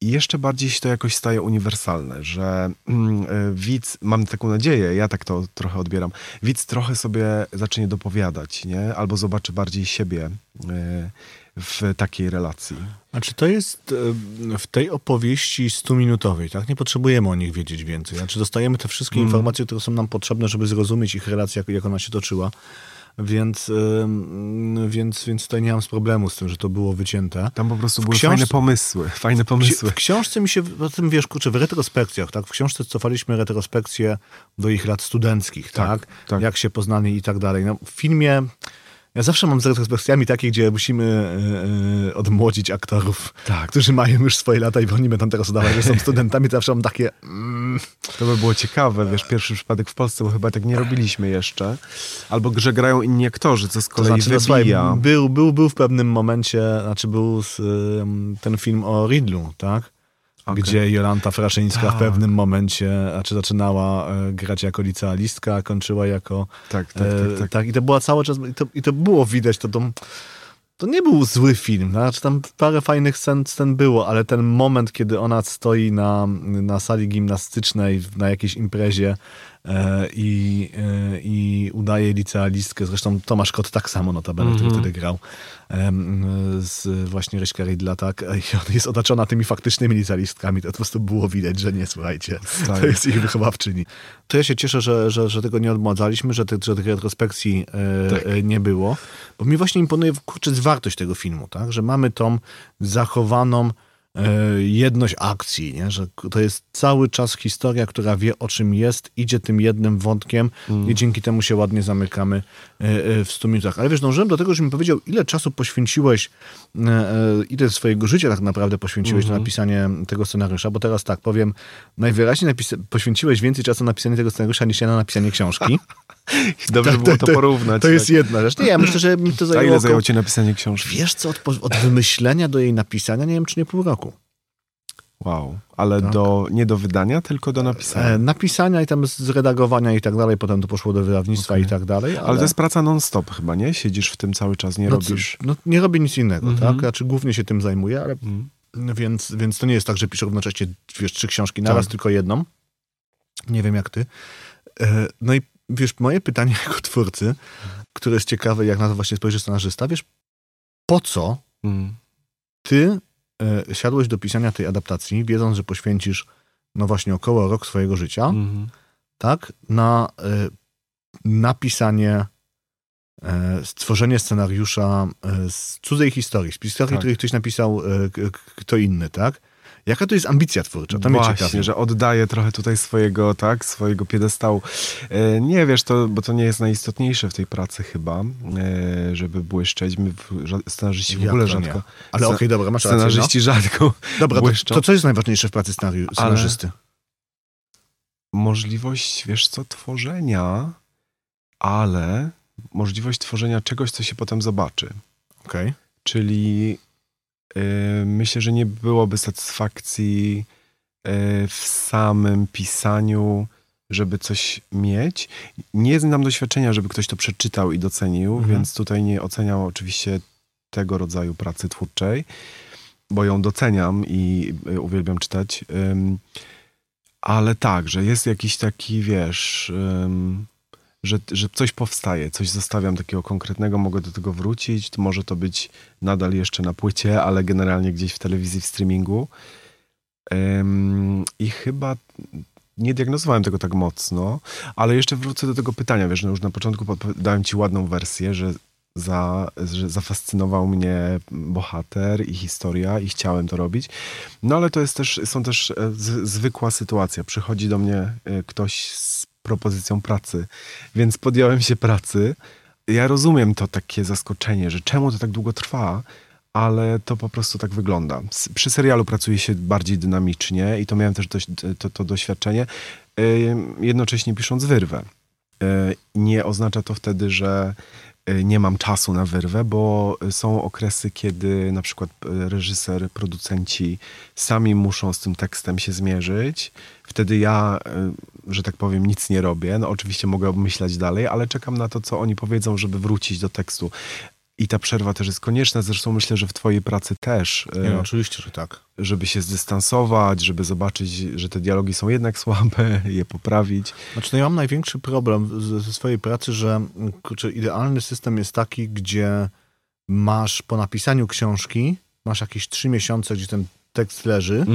I jeszcze bardziej się to jakoś staje uniwersalne, że mm, e, widz, mam taką nadzieję, ja tak to trochę odbieram, widz trochę sobie zacznie dopowiadać, nie? Albo zobaczy bardziej siebie e, w takiej relacji. Znaczy to jest e, w tej opowieści 100-minutowej, tak? Nie potrzebujemy o nich wiedzieć więcej. Znaczy dostajemy te wszystkie Mm. informacje, które są nam potrzebne, żeby zrozumieć ich relację, jak, jak ona się toczyła. Więc, więc, więc tutaj nie mam z problemu z tym, że to było wycięte. Tam po prostu W były książce- fajne pomysły, fajne pomysły. W książce mi się, o tym wiesz, kurczę, w retrospekcjach, tak? W książce cofaliśmy retrospekcje do ich lat studenckich, tak? Tak, tak. Jak się poznali i tak dalej. No, w filmie, ja zawsze mam z retrospekcjami takie, gdzie musimy e, odmłodzić aktorów, Tak. którzy mają już swoje lata i oni będą teraz udawać, że są studentami, to zawsze mam takie, mm, To by było ciekawe, wiesz, pierwszy przypadek w Polsce, bo chyba tak nie robiliśmy jeszcze. Albo że grają inni aktorzy, co z to kolei znaczy, no, wybija. był, był, był w pewnym momencie, znaczy był z, ten film o Ridlu, tak? Okej. gdzie Jolanta Fraszyńska w Tak. pewnym momencie, znaczy zaczynała e, grać jako licealistka, a kończyła jako... Tak, tak, e, tak, tak. I to była cały czas, i to, i to było widać, to, to, to nie był zły film, znaczy tam parę fajnych scen, scen było, ale ten moment, kiedy ona stoi na, na sali gimnastycznej na jakiejś imprezie i, e, i udaje licealistkę, zresztą Tomasz Kot tak samo notabene, który Mhm. wtedy grał z właśnie Ryśka Rydla, tak, i ona jest otoczona tymi faktycznymi licealistkami, to po prostu było widać, że nie, słuchajcie, to jest ich wychowawczyni. To ja się cieszę, że, że, że tego nie odmładzaliśmy, że, tych- że tych retrospekcji e, Tak. e, nie było, bo mi właśnie imponuje, kurczę, wartość tego filmu, tak, że mamy tą zachowaną e, jedność akcji, nie? że to jest cały czas historia, która wie o czym jest, idzie tym jednym wątkiem Mm. i dzięki temu się ładnie zamykamy e, e, w 100 minutach. Ale wiesz, dążyłem do tego, żebym powiedział, ile czasu poświęciłeś, e, e, ile swojego życia tak naprawdę poświęciłeś Mhm. na napisanie tego scenariusza, bo teraz tak powiem, najwyraźniej poświęciłeś więcej czasu na napisanie tego scenariusza niż ja na napisanie książki. Dobrze Tak, było to- to porównać. To jest tak. jedna rzecz. Nie, ja myślę, że mi to A zajęło... ile około- zajęło ci napisanie książki? Wiesz co, od, od wymyślenia do jej napisania, nie wiem czy nie pół roku. Wow. Ale Tak. do, nie do wydania, tylko do napisania. E, napisania i tam z redagowania i tak dalej, potem to poszło do wydawnictwa Okej. i tak dalej. Ale, Ale to jest praca non-stop chyba, nie? Siedzisz w tym cały czas, nie no, robisz... No, nie robię nic innego, Mhm. tak? Znaczy głównie się tym zajmuję, ale Mm. więc, więc to nie jest tak, że piszę równocześnie wiesz, trzy książki naraz, Tak. tylko jedną. Nie wiem jak ty. E, no i wiesz, moje pytanie jako twórcy, które jest ciekawe, jak na to właśnie spojrzy scenarzysta, wiesz, po co Mm. ty siadłeś do pisania tej adaptacji, wiedząc, że poświęcisz no właśnie około rok swojego życia, Mhm. tak, na e, napisanie, e, stworzenie scenariusza e, z cudzej historii, z historii, Tak. której ktoś napisał e, kto inny, tak? Jaka to jest ambicja twórcza? To mnie ciekawi. Właśnie, że oddaję trochę tutaj swojego, tak, swojego piedestału. E, nie wiesz, to, bo to nie jest najistotniejsze w tej pracy chyba, e, żeby błyszczeć. My scenarzyści w ogóle to nie? rzadko. Ale okej, Sce- dobra, masz rację. No. Scenarzyści rzadko. Dobra, to, błyszczą. to co jest najważniejsze w pracy scenarzysty? Możliwość, wiesz co, tworzenia, ale możliwość tworzenia czegoś, co się potem zobaczy. Okej. Czyli y, myślę, że nie byłoby satysfakcji y, w samym pisaniu, żeby coś mieć. Nie znam doświadczenia, żeby ktoś to przeczytał i docenił, Mhm. więc tutaj nie oceniam oczywiście tego rodzaju pracy twórczej, bo ją doceniam i y, uwielbiam czytać. Ale tak, że jest jakiś taki, wiesz, że, że coś powstaje, coś zostawiam takiego konkretnego, mogę do tego wrócić. To może to być nadal jeszcze na płycie, ale generalnie gdzieś w telewizji, w streamingu. I chyba nie diagnozowałem tego tak mocno, ale jeszcze wrócę do tego pytania. Wiesz, no już na początku dałem ci ładną wersję, że, za, że zafascynował mnie bohater i historia i chciałem to robić. No ale to jest też, są też e, z, zwykła sytuacja. Przychodzi do mnie e, ktoś z propozycją pracy, więc podjąłem się pracy. Ja rozumiem to takie zaskoczenie, że czemu to tak długo trwa, ale to po prostu tak wygląda. Przy serialu pracuje się bardziej dynamicznie i to miałem też dość, to, to doświadczenie, jednocześnie pisząc wyrwę. E, Nie oznacza to wtedy, że nie mam czasu na wyrwę, bo są okresy, kiedy na przykład e, reżyser, producenci sami muszą z tym tekstem się zmierzyć. Wtedy ja, e, że tak powiem, nic nie robię. No oczywiście mogę obmyślać dalej, ale czekam na to, co oni powiedzą, żeby wrócić do tekstu. I ta przerwa też jest konieczna. Zresztą myślę, że w twojej pracy też, e, Nie, no, oczywiście, że tak. żeby się zdystansować, żeby zobaczyć, że te dialogi są jednak słabe, je poprawić. Znaczy, no ja mam największy problem ze swojej pracy, że kurczę, idealny system jest taki, gdzie masz po napisaniu książki, masz jakieś trzy miesiące, gdzie ten tekst leży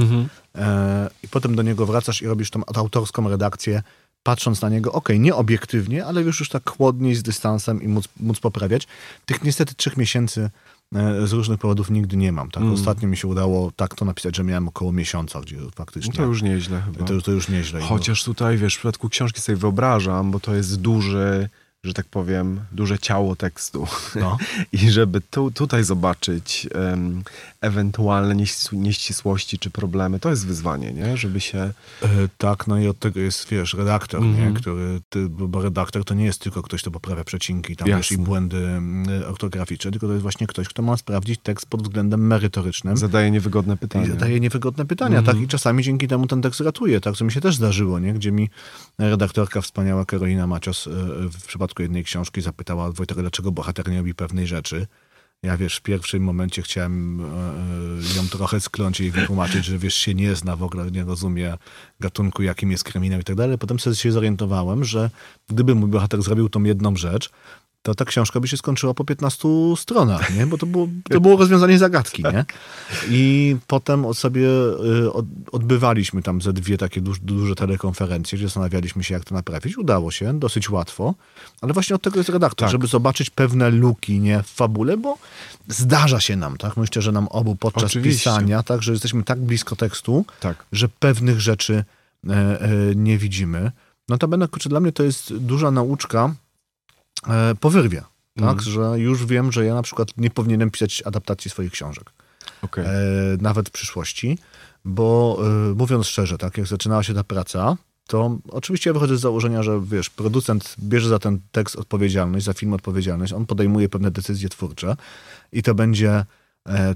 e, i potem do niego wracasz i robisz tą autorską redakcję, patrząc na niego, okej, nie obiektywnie, ale już już tak chłodniej, z dystansem i móc, móc poprawiać. Tych niestety trzech miesięcy e, z różnych powodów nigdy nie mam. Tak? Mm. Ostatnio mi się udało tak to napisać, że miałem około miesiąca, gdzie faktycznie... No to już nieźle chyba. to, to już nieźle. Chociaż tutaj, wiesz, w przypadku książki sobie wyobrażam, bo to jest duży, że tak powiem, duże ciało tekstu. No. I żeby tu, tutaj zobaczyć em, ewentualne nieścis- nieścisłości czy problemy, to jest wyzwanie, nie? Żeby się... E, tak, no i od tego jest, wiesz, redaktor, Mhm. nie? Który, ty, bo redaktor to nie jest tylko ktoś, kto poprawia przecinki tam, wiesz, i Jasne. błędy mm, ortograficzne, tylko to jest właśnie ktoś, kto ma sprawdzić tekst pod względem merytorycznym. Zadaje niewygodne pytania. I zadaje niewygodne pytania, Mhm. tak? I czasami dzięki temu ten tekst ratuje, tak? Co mi się też zdarzyło, nie? Gdzie mi redaktorka wspaniała Karolina Macios e, w przypadku jednej książki zapytała Wojtek, dlaczego bohater nie robi pewnej rzeczy. Ja, wiesz, w pierwszym momencie chciałem e, e, ją trochę skląć i wytłumaczyć, że, wiesz, się nie zna w ogóle, nie rozumie gatunku, jakim jest kryminał i tak dalej. Potem się zorientowałem, że gdyby mój bohater zrobił tą jedną rzecz, to ta książka by się skończyła po 15 stronach, nie? Bo to było, to było rozwiązanie zagadki, nie? I potem sobie y, od, odbywaliśmy tam ze dwie takie duż, duże telekonferencje, gdzie zastanawialiśmy się, jak to naprawić. Udało się, dosyć łatwo, ale właśnie od tego jest redaktor, Tak. żeby zobaczyć pewne luki, nie? W fabule, bo zdarza się nam, tak? Myślę, że nam obu podczas Oczywiście. pisania, tak? Że jesteśmy tak blisko tekstu, Tak. że pewnych rzeczy e, e, nie widzimy. Notabene, kurczę, dla mnie to jest duża nauczka po wyrwie. Tak, Mhm. że już wiem, że ja na przykład nie powinienem pisać adaptacji swoich książek. Okej. E, nawet w przyszłości, bo e, mówiąc szczerze, tak, jak zaczynała się ta praca, to oczywiście ja wychodzę z założenia, że wiesz, producent bierze za ten tekst odpowiedzialność, za film odpowiedzialność, on podejmuje pewne decyzje twórcze i to będzie e,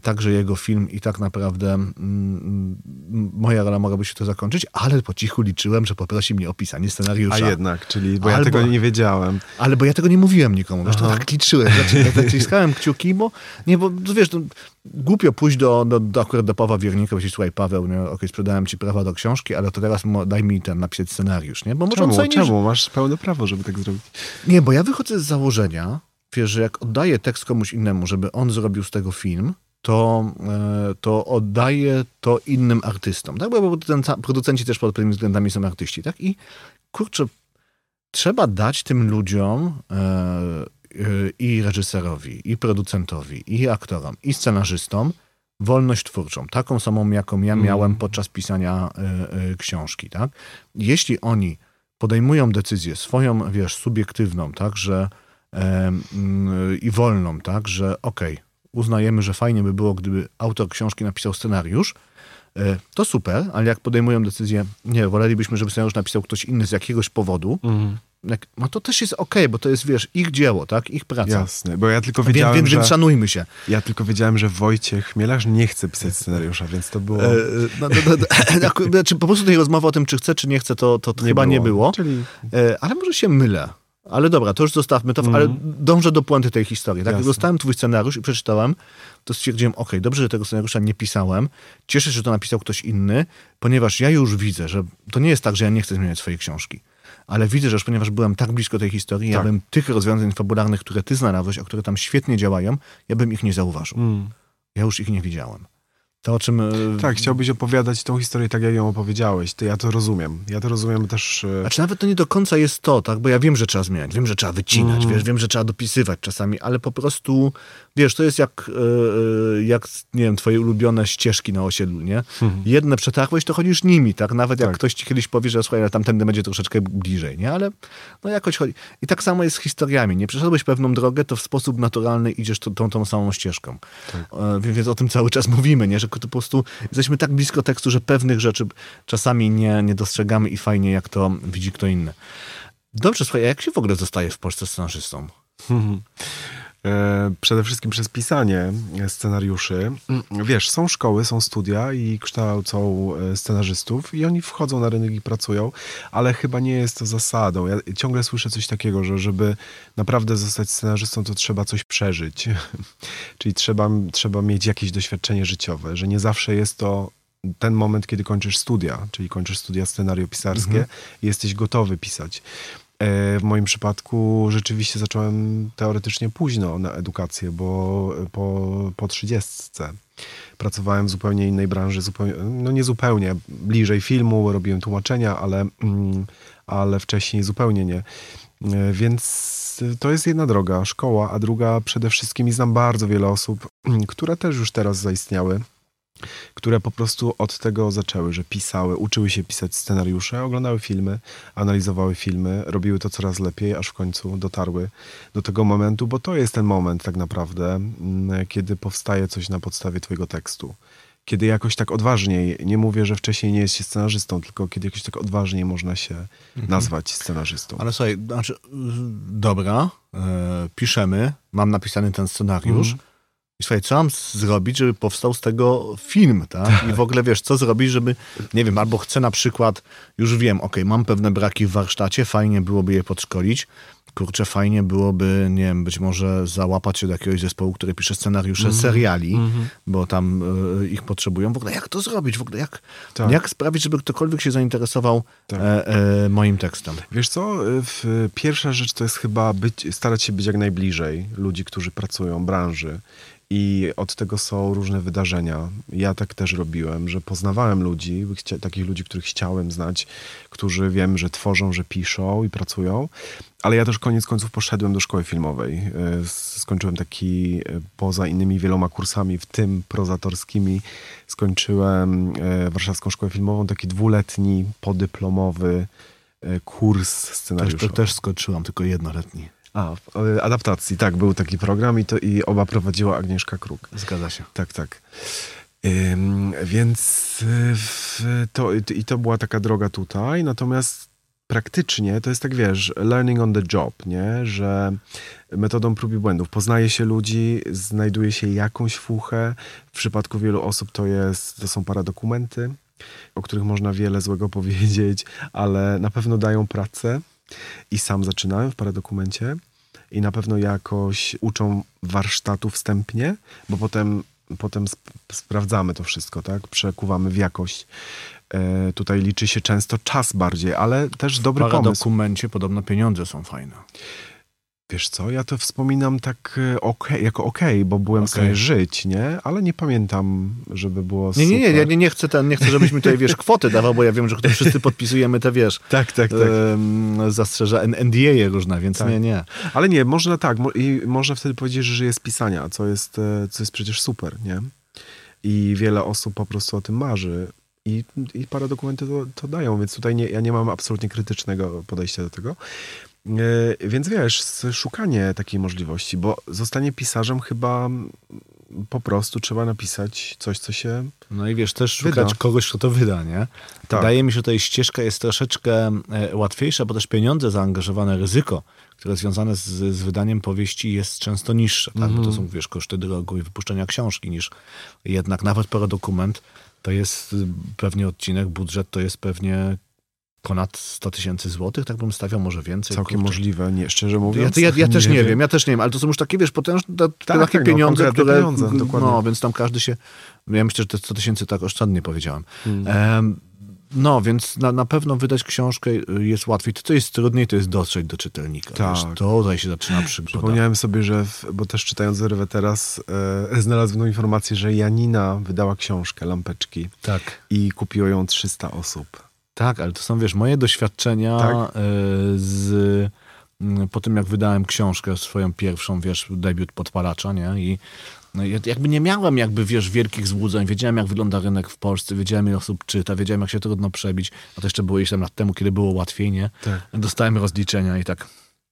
także jego film i tak naprawdę mm, mm, moja rola mogłaby się to zakończyć, ale po cichu liczyłem, że poprosi mnie o pisanie scenariusza. A jednak, czyli, bo ja Albo- tego nie wiedziałem. Ale bo ja tego nie mówiłem nikomu, wiesz, to tak liczyłem, znaczy, ja naciskałem kciuki, bo nie, bo to wiesz, to głupio pójść do, do, do akurat do Pawła Wiernika, powiedzieć, słuchaj Paweł, nie, okej, sprzedałem ci prawa do książki, ale to teraz daj mi ten napisać scenariusz, nie? Bo może on Czemu? nie, Czemu? Masz pełne prawo, żeby tak zrobić. nie, bo ja wychodzę z założenia, wiesz, że jak oddaję tekst komuś innemu, żeby on zrobił z tego film, to, e, to oddaję to innym artystom, tak? Bo producenci też pod pewnymi względami są artyści, tak? I kurczę, trzeba dać tym ludziom e, e, i reżyserowi, i producentowi, i aktorom, i scenarzystom wolność twórczą, taką samą, jaką ja Mm. miałem podczas pisania książki, tak? Jeśli oni podejmują decyzję swoją, wiesz, subiektywną, tak, że i wolną, tak, że okej, uznajemy, że fajnie by było, gdyby autor książki napisał scenariusz, e, to super, ale jak podejmują decyzję, nie, wolelibyśmy, żeby scenariusz napisał ktoś inny z jakiegoś powodu, jak, no to też jest okej, bo to jest, wiesz, ich dzieło, tak, ich praca. Jasne, bo ja tylko Więc, wiedziałem, więc, że... więc szanujmy się. Ja tylko wiedziałem, że Wojciech Chmielarz nie chce pisać scenariusza, więc to było... E, no, no, no, no, po prostu tej rozmowy o tym, czy chce, czy nie chce, to, to, to chyba nie było. Czyli E, ale może się mylę. Ale dobra, to już zostawmy to, Mhm. ale dążę do puenty tej historii. Tak, jak Jasne. dostałem twój scenariusz i przeczytałem, to stwierdziłem, okej, dobrze, że tego scenariusza nie pisałem. Cieszę się, że to napisał ktoś inny, ponieważ ja już widzę, że to nie jest tak, że ja nie chcę zmieniać swojej książki. Ale widzę, że już ponieważ byłem tak blisko tej historii, ja Tak. bym tych rozwiązań fabularnych, które ty znalazłeś, a które tam świetnie działają, ja bym ich nie zauważył. mm, Ja już ich nie widziałem. To, o czym... e, tak, chciałbyś opowiadać tą historię tak, jak ją opowiedziałeś. To ja to rozumiem. Ja to rozumiem też... e, Znaczy nawet to nie do końca jest to, tak? Bo ja wiem, że trzeba zmieniać, wiem, że trzeba wycinać, Mm. wiesz, wiem, że trzeba dopisywać czasami, ale po prostu, wiesz, to jest jak, e, e, jak nie wiem, twoje ulubione ścieżki na osiedlu, nie? Jedne przetarłeś, to chodzisz nimi, tak? Nawet jak Tak. ktoś ci kiedyś powie, że słuchaj, ale tamtędy będzie troszeczkę bliżej, nie? Ale no jakoś chodzi. I tak samo jest z historiami, nie? Przeszedłeś pewną drogę, to w sposób naturalny idziesz tą, tą, tą samą ścieżką. E, Więc, o tym cały czas mówimy, nie? Że po prostu jesteśmy tak blisko tekstu, że pewnych rzeczy czasami nie, nie dostrzegamy i fajnie, jak to widzi kto inny. Dobrze, słuchaj, a jak się w ogóle zostaje w Polsce scenarzystą? E, Przede wszystkim przez pisanie scenariuszy. Wiesz, są szkoły, są studia i kształcą e, scenarzystów i oni wchodzą na rynek i pracują, ale chyba nie jest to zasadą. Ja ciągle słyszę coś takiego, że żeby naprawdę zostać scenarzystą, to trzeba coś przeżyć. Czyli trzeba, trzeba mieć jakieś doświadczenie życiowe, że nie zawsze jest to ten moment, kiedy kończysz studia, czyli kończysz studia scenariopisarskie i jesteś gotowy pisać. E, W moim przypadku rzeczywiście zacząłem teoretycznie późno na edukację, bo po, po 30. Pracowałem w zupełnie innej branży, zupełnie, no nie zupełnie, bliżej filmu, robiłem tłumaczenia, ale, mm, ale wcześniej zupełnie nie. E, Więc to jest jedna droga, szkoła, a druga przede wszystkim i znam bardzo wiele osób, które też już teraz zaistniały, które po prostu od tego zaczęły, że pisały, uczyły się pisać scenariusze, oglądały filmy, analizowały filmy, robiły to coraz lepiej, aż w końcu dotarły do tego momentu, bo to jest ten moment tak naprawdę, mm, kiedy powstaje coś na podstawie twojego tekstu. Kiedy jakoś tak odważniej, nie mówię, że wcześniej nie jest się scenarzystą, tylko kiedy jakoś tak odważniej można się nazwać scenarzystą. Ale słuchaj, znaczy, dobra, e, piszemy, mam napisany ten scenariusz. Mhm. I słuchaj, co mam zrobić, żeby powstał z tego film, tak? I w ogóle wiesz, co zrobić, żeby, nie wiem, albo chcę na przykład, już wiem, ok, mam pewne braki w warsztacie, fajnie byłoby je podszkolić, kurczę, fajnie byłoby, nie wiem, być może załapać się do jakiegoś zespołu, który pisze scenariusze Mhm. seriali, bo tam y, ich potrzebują. W ogóle jak to zrobić? W ogóle jak, Tak. jak sprawić, żeby ktokolwiek się zainteresował Tak. e, e, moim tekstem? Wiesz co, w, pierwsza rzecz to jest chyba być, starać się być jak najbliżej ludzi, którzy pracują, branży. I od tego są różne wydarzenia. Ja tak też robiłem, że poznawałem ludzi, takich ludzi, których chciałem znać, którzy wiem, że tworzą, że piszą i pracują. Ale ja też koniec końców poszedłem do szkoły filmowej. E, Skończyłem taki, e, poza innymi wieloma kursami, w tym prozatorskimi, skończyłem e, Warszawską Szkołę Filmową, taki dwuletni, podyplomowy kurs scenariusza. to też skończyłam, tylko jednoletni. A, w- e, adaptacji, tak, był taki program i, to, i oba prowadziła Agnieszka Kruk. Zgadza się. Tak, tak. Ym, więc w, to, i to była taka droga tutaj, natomiast praktycznie to jest tak, wiesz, learning on the job, nie? Że metodą prób i błędów poznaje się ludzi, znajduje się jakąś fuchę. W przypadku wielu osób to, jest, to są paradokumenty, o których można wiele złego powiedzieć, ale na pewno dają pracę. I sam zaczynałem w paradokumencie i na pewno jakoś uczą warsztatu wstępnie, bo potem, potem sp- sprawdzamy to wszystko, tak? Przekuwamy w jakość. E, tutaj liczy się często czas bardziej, ale też dobry W pomysł. paradokumencie podobno pieniądze są fajne. Wiesz co, ja to wspominam tak e, okej, jako okej, bo byłem w Okej. stanie żyć, nie? Ale nie pamiętam, żeby było Nie, nie, nie, super. ja nie, nie chcę ten, nie chcę, żebyś mi tutaj, wiesz, kwoty dawał, bo ja wiem, że tutaj wszyscy podpisujemy te, wiesz, Tak, tak, tak. em, zastrzeża NDA różne, więc Tak. nie, nie. Ale nie, można tak, mo- i można wtedy powiedzieć, że żyje z pisania, co jest, e, co jest przecież super, nie? I wiele osób po prostu o tym marzy. I, i paradokumenty to, to dają, więc tutaj nie, ja nie mam absolutnie krytycznego podejścia do tego. E, więc wiesz, szukanie takiej możliwości, bo zostanie pisarzem chyba mm, po prostu trzeba napisać coś, co się... No i wiesz, też Wyda. szukać kogoś, kto to wyda, nie? Tak. Wydaje mi się, że tutaj ścieżka jest troszeczkę e, łatwiejsza, bo też pieniądze zaangażowane, ryzyko, które związane z, z wydaniem powieści jest często niższe, tak? Bo to są, wiesz, koszty drogu i wypuszczenia książki, niż jednak nawet paradokument to jest y, pewnie odcinek, budżet to jest pewnie ponad 100 tysięcy złotych, tak bym stawiał, może więcej. Całkiem kurczę. możliwe, nie, szczerze Ja, mówiąc. ja, ja też nie wiem. ja też nie wiem, ale to są już takie, wiesz, potężne ta- Tak, takie tak, no, pieniądze, konkretne które... pieniądze, dokładnie. No, więc tam każdy się... Ja myślę, że te 100 tysięcy tak oszczędnie powiedziałem. Hmm. No, więc na, na pewno wydać książkę y, jest łatwiej. To, co jest trudniej, to jest dotrzeć do czytelnika. Tak. Wiesz, to tutaj się zaczyna przygoda. Przypomniałem sobie, że, w, bo też czytając Zerwę teraz, e, znalazłem informację, że Janina wydała książkę Lampeczki Tak. i kupiło ją 300 osób. Tak, ale to są, wiesz, moje doświadczenia Tak. y, z... mm, Po tym, jak wydałem książkę swoją pierwszą, wiesz, debiut podpalacza, nie? I no, ja jakby nie miałem jakby, wiesz, wielkich złudzeń. Wiedziałem, jak wygląda rynek w Polsce, wiedziałem, ile osób czyta, wiedziałem, jak się trudno przebić. A to jeszcze było ileś tam lat temu, kiedy było łatwiej, nie? Tak. Dostałem rozliczenia i tak,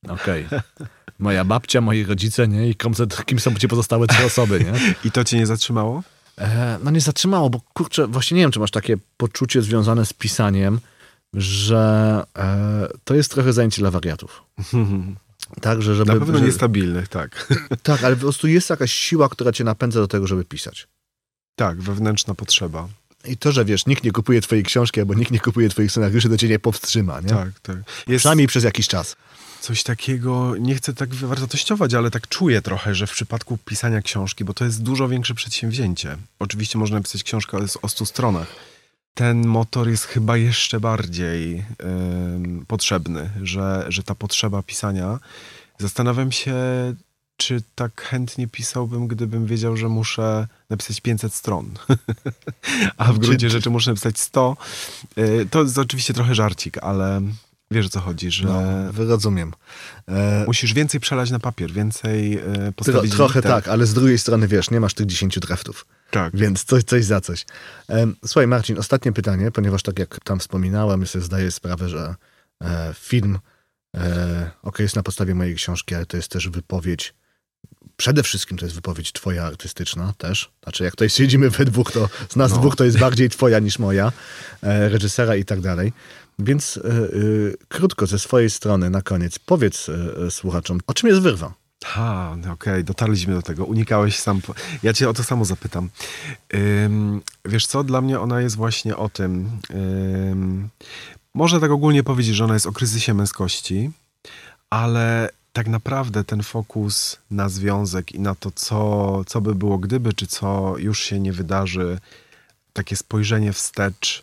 okej. Moja babcia, moi rodzice, nie? I kim są ci pozostałe trzy osoby, nie? I to cię nie zatrzymało? E, no nie zatrzymało, bo kurczę, właśnie nie wiem, czy masz takie poczucie związane z pisaniem, że e, to jest trochę zajęcie dla wariatów. Tak, że żeby... Na pewno że, niestabilnych, tak. Tak, ale po prostu jest jakaś siła, która cię napędza do tego, żeby pisać. tak, wewnętrzna potrzeba. I to, że wiesz, nikt nie kupuje twojej książki, albo nikt nie kupuje twoich scenariuszy, to cię nie powstrzyma, nie? Tak, tak. Jest Przynajmniej przez jakiś czas. Coś takiego, nie chcę tak wartościować, ale tak czuję trochę, że w przypadku pisania książki, bo to jest dużo większe przedsięwzięcie. Oczywiście można napisać książkę o- o 100 stronach. Ten motor jest chyba jeszcze bardziej em, potrzebny, że, że ta potrzeba pisania. Zastanawiam się, czy tak chętnie pisałbym, gdybym wiedział, że muszę napisać 500 stron. A w gruncie rzeczy muszę napisać 100. Y, To jest oczywiście trochę żarcik, ale wiesz o co chodzi, że No, rozumiem. E, musisz więcej przelać na papier, więcej tro, postawić trochę liter. tak, ale z drugiej strony, wiesz, nie masz tych 10 draftów. Tak. Więc coś, coś za coś. Em, Słuchaj, Marcin, ostatnie pytanie, ponieważ tak jak tam wspominałem, sobie zdaję sprawę, że e, film e, ok, jest na podstawie mojej książki, ale to jest też wypowiedź. Przede wszystkim to jest wypowiedź twoja artystyczna też. Znaczy, jak tutaj siedzimy we dwóch, to z nas No. dwóch to jest bardziej twoja niż moja, e, reżysera i tak dalej. Więc e, e, krótko ze swojej strony na koniec powiedz e, słuchaczom, o czym jest wyrwa? Ha, okej, dotarliśmy do tego. Unikałeś sam. Ja cię o to samo zapytam. Ym, wiesz co, dla mnie ona jest właśnie o tym. Ym, można tak ogólnie powiedzieć, że ona jest o kryzysie męskości, ale tak naprawdę ten fokus na związek i na to, co, co by było gdyby, czy co już się nie wydarzy, takie spojrzenie wstecz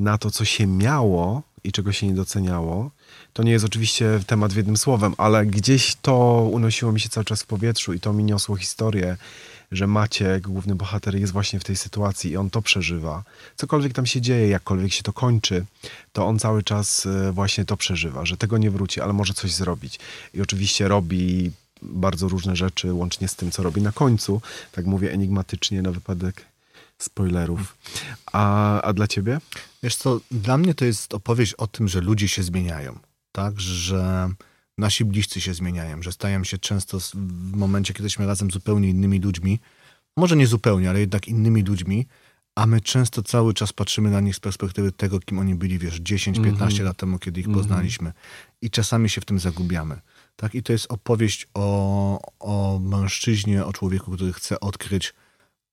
na to, co się miało i czego się nie doceniało, to nie jest oczywiście temat w jednym słowem, ale gdzieś to unosiło mi się cały czas w powietrzu i to mi niosło historię, że Maciek, główny bohater, jest właśnie w tej sytuacji i on to przeżywa. Cokolwiek tam się dzieje, jakkolwiek się to kończy, to on cały czas e, właśnie to przeżywa, że tego nie wróci, ale może coś zrobić. I oczywiście robi bardzo różne rzeczy, łącznie z tym, co robi na końcu. Tak mówię enigmatycznie na wypadek spoilerów. A, a dla ciebie? Wiesz co, dla mnie to jest opowieść o tym, że ludzie się zmieniają, tak? Że nasi bliscy się zmieniają, że stają się często w momencie, kiedy jesteśmy razem zupełnie innymi ludźmi, może nie zupełnie, ale jednak innymi ludźmi, a my często cały czas patrzymy na nich z perspektywy tego, kim oni byli, wiesz, 10-15 lat temu, kiedy ich poznaliśmy. I czasami się w tym zagubiamy. Tak? I to jest opowieść o, o mężczyźnie, o człowieku, który chce odkryć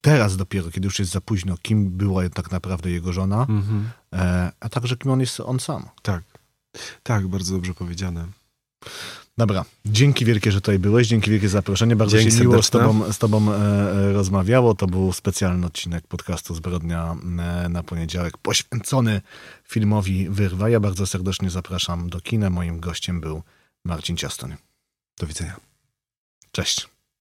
teraz dopiero, kiedy już jest za późno, kim była tak naprawdę jego żona, Mhm. e, a także kim on jest on sam. Tak. Tak, bardzo dobrze powiedziane. Dobra, dzięki wielkie, że tutaj byłeś, dzięki wielkie za zaproszenie. Bardzo Dzięki się miło z tobą, z tobą e, e, rozmawiało. To był specjalny odcinek podcastu Zbrodnia e, na poniedziałek poświęcony filmowi Wyrwa. Ja bardzo serdecznie zapraszam do kina. Moim gościem był Marcin Ciastoń. Do widzenia. Cześć.